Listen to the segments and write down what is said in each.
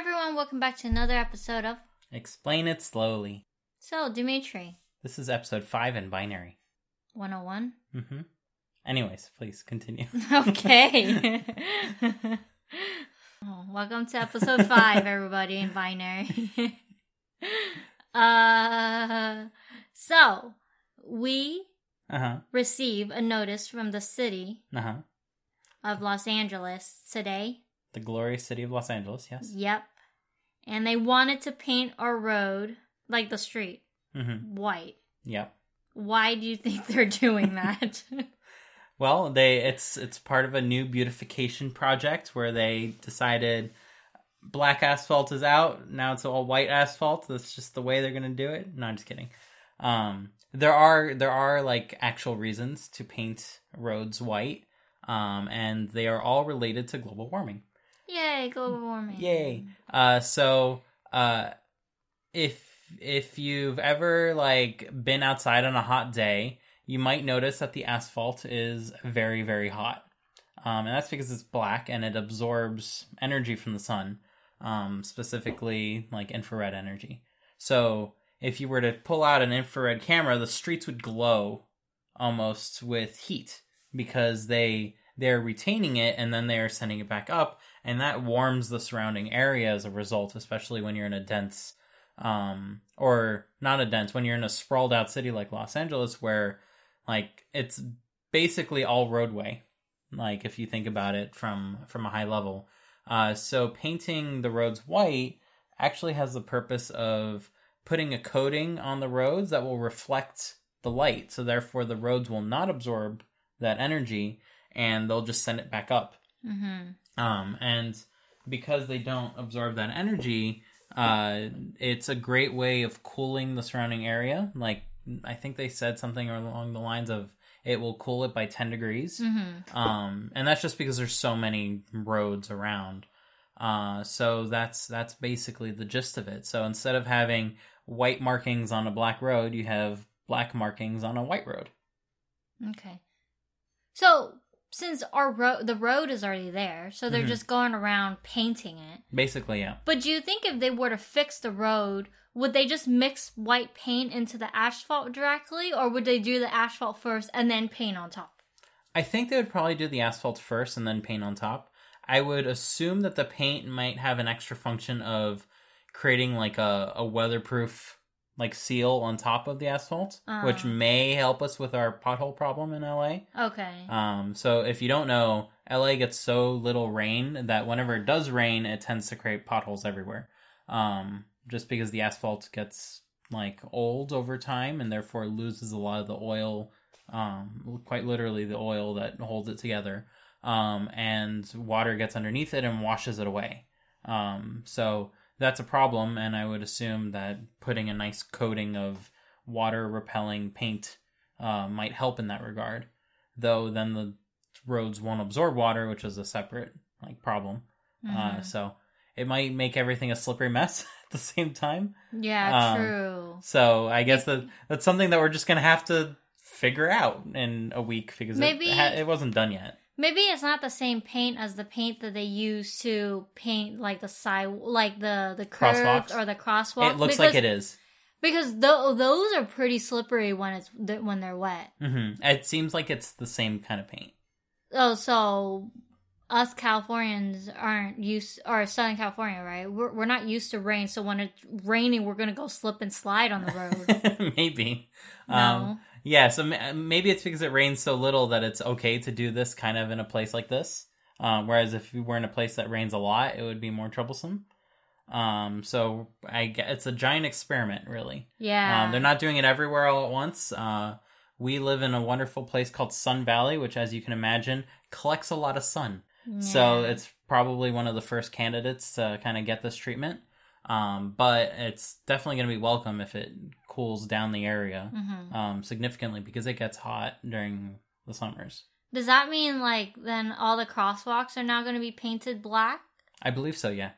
everyone, welcome back to another episode of Explain it slowly. So, Dimitri, This is episode five in binary. 101. Mm-hmm. Anyways, please continue. Okay. oh, welcome to episode 5, everybody, in binary. uh, so, we Uh huh. receive a notice from the city Uh huh. of Los Angeles today. The glorious city of Los Angeles. Yes. Yep. And they wanted to paint our road, like the street, Mm-hmm. white. Yep. Why do you think they're doing that? Well, they it's it's part of a new beautification project where they decided black asphalt is out. Now it's all white asphalt. That's just the way they're gonna do it. No, I'm just kidding. Um, there are there are like actual reasons to paint roads white, um, and they are all related to global warming. Yay, global warming. Yay. Uh so uh if if you've ever like been outside on a hot day, you might notice that the asphalt is very very hot. Um and that's because it's black and it absorbs energy from the sun, um specifically like infrared energy. So if you were to pull out an infrared camera, the streets would glow almost with heat because they they're retaining it and then they are sending it back up and that warms the surrounding area as a result especially when you're in a dense um or not a dense when you're in a sprawled out city like Los Angeles where like it's basically all roadway like if you think about it from from a high level. Uh so painting the roads white actually has the purpose of putting a coating on the roads that will reflect the light. So therefore the roads will not absorb that energy and they'll just send it back up Mm-hmm. um, and because they don't absorb that energy, uh, it's a great way of cooling the surrounding area. Like I think they said something along the lines of it will cool it by ten degrees. Mm-hmm. Um, and that's just because there's so many roads around. Uh, so that's that's basically the gist of it. So instead of having white markings on a black road, you have black markings on a white road. Okay. So, since our road, the road is already there, so they're Mhm. just going around painting it. Basically, yeah. But do you think if they were to fix the road, would they just mix white paint into the asphalt directly, or would they do the asphalt first and then paint on top? I think they would probably do the asphalt first and then paint on top. I would assume that the paint might have an extra function of creating like a, a weatherproof like seal on top of the asphalt, which Ah. may help us with our pothole problem in LA. Okay. Um, so if you don't know, LA gets so little rain that whenever it does rain, it tends to create potholes everywhere. Um, just because the asphalt gets like old over time and therefore loses a lot of the oil, um, quite literally the oil that holds it together. Um, and water gets underneath it and washes it away. Um, so that's a problem, and I would assume that putting a nice coating of water repelling paint uh, might help in that regard though then the roads won't absorb water, which is a separate like problem. Uh, Mhm. so it might make everything a slippery mess at the same time. yeah, um, true. So I guess that that's something that we're just gonna have to figure out in a week because Maybe- it, it wasn't done yet. Maybe it's not the same paint as the paint that they use to paint like the side, like the the curved Crosswalks? or the crosswalk. it looks like it is. because tho- those are pretty slippery when it's when they're wet. hmm It seems like it's the same kind of paint. Oh, so us Californians aren't used, or Southern California, right? We're we're not used to rain, so when it's raining, we're gonna go slip and slide on the road. Maybe. no. Um, yeah, so maybe it's because it rains so little that it's okay to do this kind of in a place like this. Um, whereas if we were in a place that rains a lot, it would be more troublesome. Um, so I gue- it's a giant experiment, really. yeah, Um, they're not doing it everywhere all at once. Uh, we live in a wonderful place called Sun Valley, which, as you can imagine, collects a lot of sun. So it's probably one of the first candidates to kind of get this treatment. Um, but it's definitely going to be welcome if it cools down the area Mhm. um, significantly because it gets hot during the summers. Does that mean like then all the crosswalks are now gonna be painted black? I believe so. Yeah.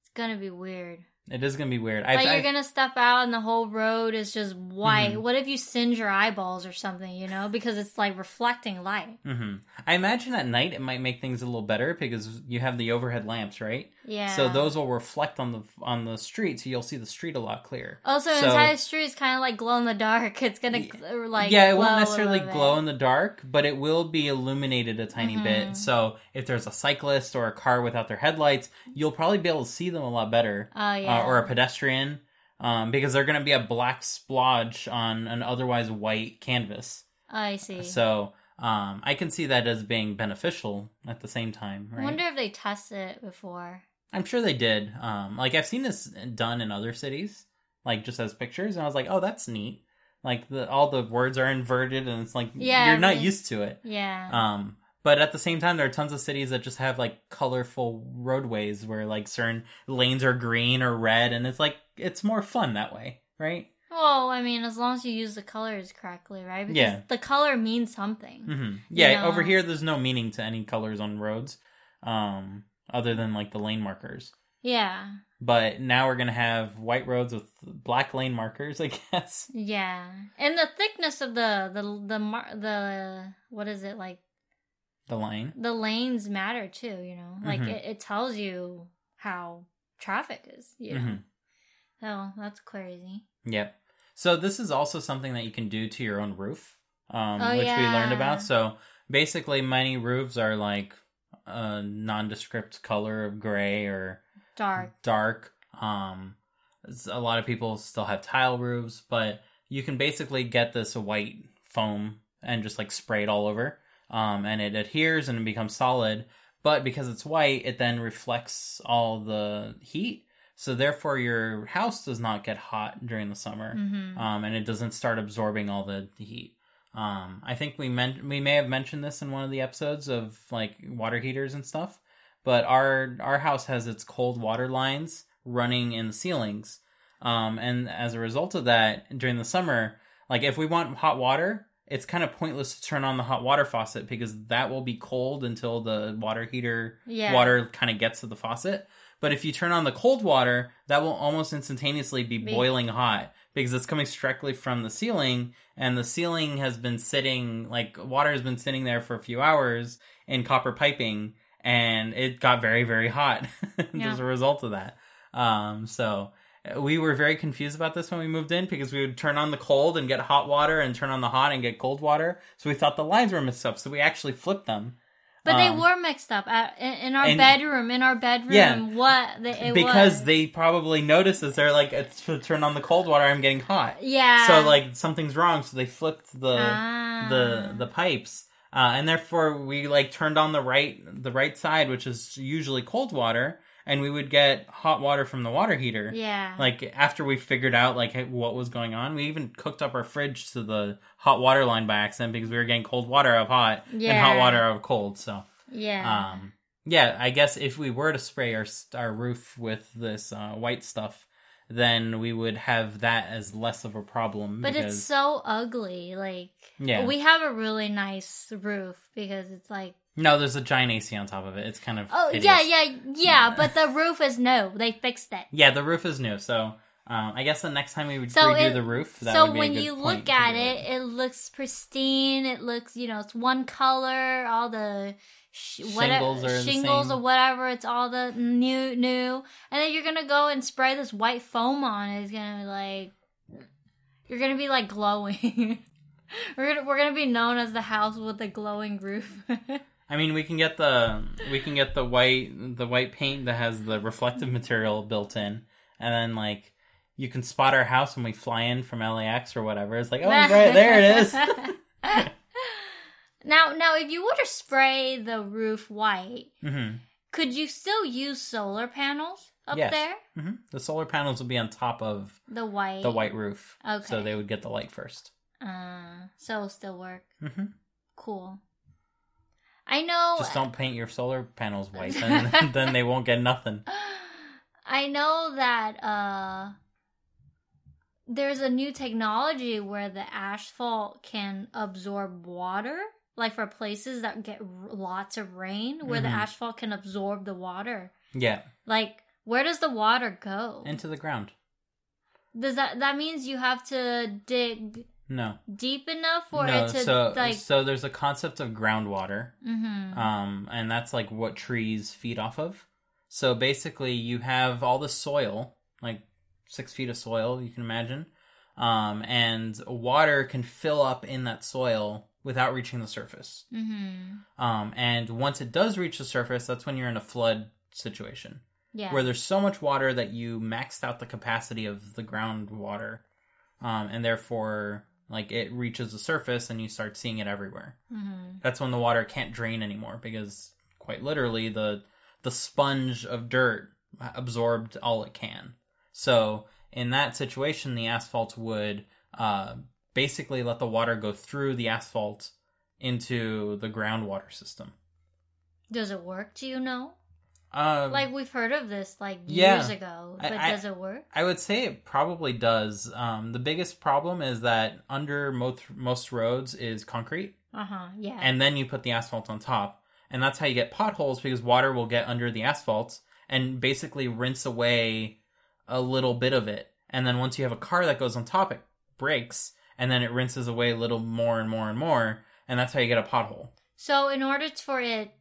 It's gonna be weird. It is gonna be weird. Like I've, you're I've- gonna step out and the whole road is just white. Mhm. What if you singe your eyeballs or something? You know, because it's like reflecting light. hmm I imagine at night it might make things a little better because you have the overhead lamps, right? Yeah. So those will reflect on the on the street, so you'll see the street a lot clearer. Also, so- entire street is kind of like glow in the dark. It's gonna gl- like yeah, it won't necessarily glow in the dark, but it will be illuminated a tiny Mhm. bit. So if there's a cyclist or a car without their headlights, you'll probably be able to see them a lot better. Oh yeah. uh, or a pedestrian, um, because they're going to be a black splodge on an otherwise white canvas. Oh, I see. So um, I can see that as being beneficial at the same time. I wonder if they tested it before. I'm sure they did. Um, like I've seen this done in other cities, like just as pictures, and I was like, oh, that's neat. Like the all the words are inverted, and it's like Yeah, you're not used to it. Yeah. Um, but at the same time, there are tons of cities that just have like colorful roadways where like certain lanes are green or red, and it's like it's more fun that way, right? well, I mean, as long as you use the colors correctly, right? Because Yeah. the color means something. hmm Yeah, know? over here, there's no meaning to any colors on roads, um, other than like the lane markers. Yeah. But now we're gonna have white roads with black lane markers, I guess. Yeah. And the thickness of the the the mar- the what is it like? The lane. The lanes matter too. You know, like Mhm. it, it tells you how traffic is. You know. hmm So that's crazy. Yep. So this is also something that you can do to your own roof, um, Oh, which we learned about. So basically, many roofs are like a nondescript color of gray or Dark. dark. Um, a lot of people still have tile roofs, but you can basically get this white foam and just like spray it all over, um, and it adheres and it becomes solid. But because it's white, it then reflects all the heat. So therefore, your house does not get hot during the summer, Mm-hmm. um, and it doesn't start absorbing all the heat. Um, I think we meant we may have mentioned this in one of the episodes of like water heaters and stuff, but our our house has its cold water lines running in the ceilings, um, and as a result of that, during the summer, like if we want hot water, it's kind of pointless to turn on the hot water faucet because that will be cold until the water heater Yeah. water kind of gets to the faucet. But if you turn on the cold water, that will almost instantaneously be Be- boiling hot because it's coming directly from the ceiling, and the ceiling has been sitting like water has been sitting there for a few hours in copper piping, and it got very very hot Yeah. as a result of that. Um, so uh, we were very confused about this when we moved in because we would turn on the cold and get hot water, and turn on the hot and get cold water. So we thought the lines were mixed up, so we actually flipped them. But they Um, were mixed up uh, in, in our and- bedroom. In our bedroom, Yeah. what they, it because was. they probably noticed this. They're like, it's to turn on the cold water. I'm getting hot. yeah. So like something's wrong. So they flipped the Ah. the the pipes, uh, and therefore we like turned on the right the right side, which is usually cold water, and we would get hot water from the water heater. yeah. Like after we figured out like what was going on, we even cooked up our fridge to the hot water line by accident because we were getting cold water out of hot and hot water out of cold. So yeah. um, yeah, I guess if we were to spray our our roof with this uh, white stuff, then we would have that as less of a problem. but because, it's so ugly. Like Yeah. we have a really nice roof because it's like no, there's a giant AC on top of it. It's kind of oh hideous. yeah yeah yeah. But the roof is new. They fixed it. yeah. The roof is new, so um, I guess the next time we would So redo it- the roof. That so would be a when you look at do it, it looks pristine. It looks, you know, it's one color. All the sh- whatever, Shingles are shingles or whatever. It's all the new, new. And then you're gonna go and spray this white foam on it. It's gonna be like, you're gonna be like glowing. we're gonna we're gonna be known as the house with the glowing roof. I mean, we can get the we can get the white the white paint that has the reflective material built in, and then like you can spot our house when we fly in from LAX or whatever. It's like, oh, right there it is. now, now, if you were to spray the roof white, hmm could you still use solar panels up Yes. there? hmm The solar panels would be on top of The white. the white roof, Okay. so they would get the light first. Uh, so it'll still work. hmm Cool. I know. Just don't paint your solar panels white, then then they won't get nothing. I know that uh, there's a new technology where the asphalt can absorb water, like for places that get r- lots of rain, where the Mhm. asphalt can absorb the water. Yeah, Like Where does the water go? into the ground. Does that that means you have to dig No, deep enough for no. it to so like? so there's a concept of groundwater, hmm um, and that's like what trees feed off of. So basically, you have all the soil, like six feet of soil, you can imagine, um, and water can fill up in that soil without reaching the surface. hmm Um, and once it does reach the surface, that's when you're in a flood situation. Yeah. where there's so much water that you maxed out the capacity of the groundwater, um, and therefore, like it reaches the surface and you start seeing it everywhere. hmm That's when the water can't drain anymore because, quite literally, the the sponge of dirt absorbed all it can. So in that situation, the asphalt would uh, basically let the water go through the asphalt into the groundwater system. Does it work? Do you know? Um, Like we've heard of this like Yeah. years ago, but I- does it work? I would say it probably does. Um, the biggest problem is that under most most roads is concrete, Uh huh. Yeah. and then you put the asphalt on top, and that's how you get potholes because water will get under the asphalt and basically rinse away a little bit of it, and then once you have a car that goes on top, it breaks, and then it rinses away a little more and more and more, and that's how you get a pothole. so in order for it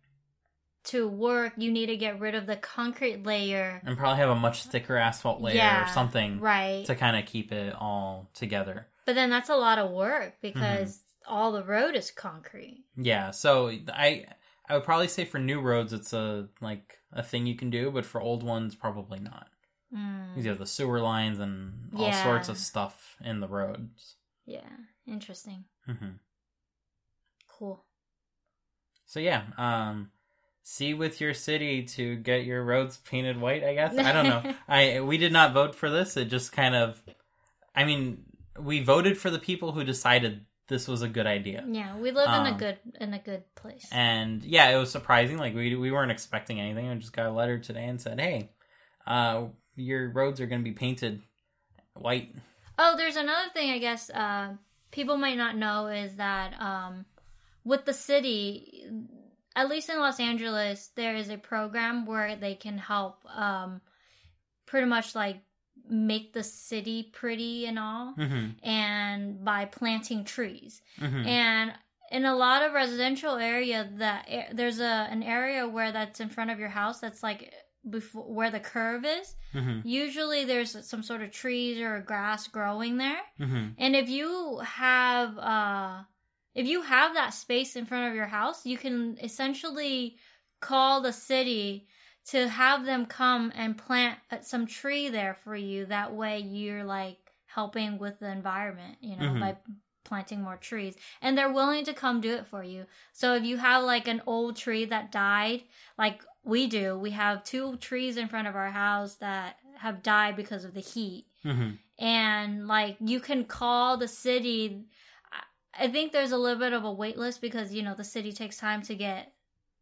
to work, you need to get rid of the concrete layer. And probably have a much thicker asphalt layer Yeah, or something Right. to kind of keep it all together. But then that's a lot of work Mm-hmm. because all the road is concrete. Yeah, so I I would probably say for new roads it's a like a thing you can do, but for old ones probably not. Mm. Because you have the sewer lines and all Yeah. sorts of stuff in the roads. Yeah. Interesting. hmm Cool. So yeah, um, see with your city to get your roads painted white. I guess I don't know. I we did not vote for this. It just kind of, I mean, we voted for the people who decided this was a good idea. Yeah, we live in a Um, good in a good place. And yeah, it was surprising. Like we we weren't expecting anything. I just got a letter today and said, "Hey, uh, your roads are going to be painted white." Oh, there's another thing I guess uh, people might not know is that um, with the city, at least in Los Angeles, there is a program where they can help um, pretty much like make the city pretty and all, Mm-hmm. and by planting trees. Mm-hmm. And in a lot of residential area, that there's a an area where that's in front of your house that's like before where the curve is. mm-hmm. Usually, there's some sort of trees or grass growing there. Mm-hmm. And if you have uh if you have that space in front of your house, you can essentially call the city to have them come and plant some tree there for you. That way you're like helping with the environment, you know, Mhm. by planting more trees. And they're willing to come do it for you. So if you have like an old tree that died, like we do, we have two trees in front of our house that have died because of the heat Mm-hmm. and like you can call the city I- think there's a little bit of a wait list because you know the city takes time to get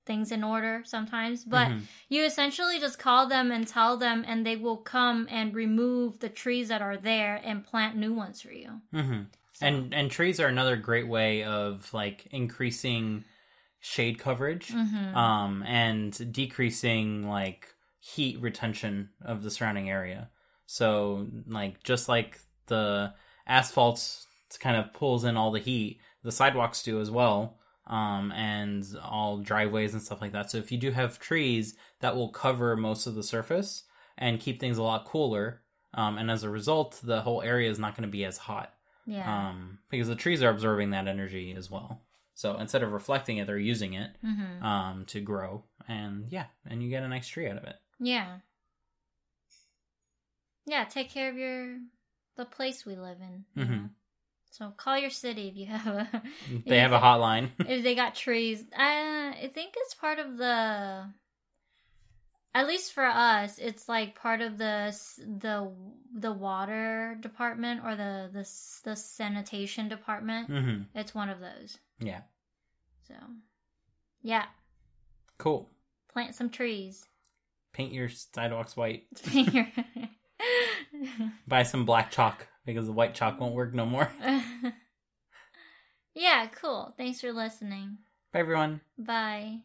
things in order sometimes but Mhm. you essentially just call them and tell them and they will come and remove the trees that are there and plant new ones for you Mm-hmm. And and trees are another great way of like increasing shade coverage, hmm um, and decreasing like heat retention of the surrounding area. So like just like the asphalt kind of pulls in all the heat, the sidewalks do as well. Um, and all driveways and stuff like that. So if you do have trees, that will cover most of the surface and keep things a lot cooler. Um, and as a result, the whole area is not going to be as hot yeah um, because the trees are absorbing that energy as well. So instead of reflecting it, they're using it hmm um, to grow, and yeah, and you get a nice tree out of it. yeah yeah take care of your the place we live in Mhm. know? So call your city if you have a They have a hotline. if they got trees. Uh, I think it's part of the. At least for us, it's like part of the the the water department or the the the sanitation department. hmm It's one of those. Yeah, So, yeah, cool. plant some trees. Paint your sidewalks white. yeah, Buy some black chalk because the white chalk won't work no more. Yeah, cool. Thanks for listening. Bye, everyone. Bye.